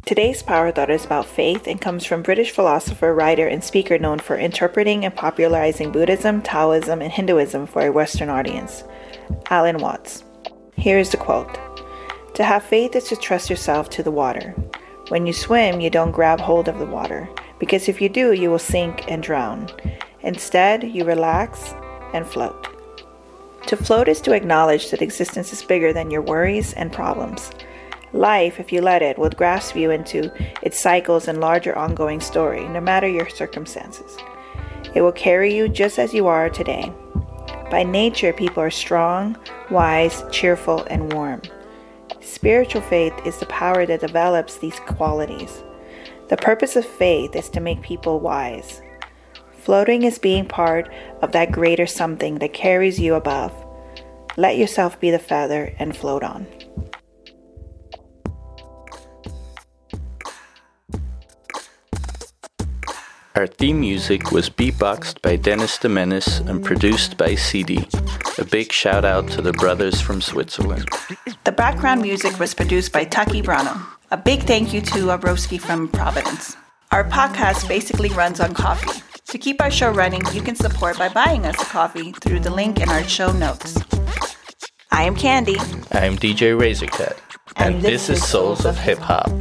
Today's Power Thought is about faith and comes from British philosopher, writer, and speaker known for interpreting and popularizing Buddhism, Taoism, and Hinduism for a Western audience, Alan Watts. Here is the quote To have faith is to trust yourself to the water. When you swim, you don't grab hold of the water, because if you do, you will sink and drown. Instead, you relax and float. To float is to acknowledge that existence is bigger than your worries and problems. Life, if you let it, will grasp you into its cycles and larger ongoing story, no matter your circumstances. It will carry you just as you are today. By nature, people are strong, wise, cheerful, and warm. Spiritual faith is the power that develops these qualities. The purpose of faith is to make people wise. Floating is being part of that greater something that carries you above. Let yourself be the feather and float on. Our theme music was beatboxed by Dennis de Menace and produced by CD. A big shout out to the brothers from Switzerland. The background music was produced by Taki Brano. A big thank you to Abroski from Providence. Our podcast basically runs on coffee. To keep our show running, you can support by buying us a coffee through the link in our show notes. I am Candy. I am DJ Razorcut. And, and this, this, is Souls of Hip Hop.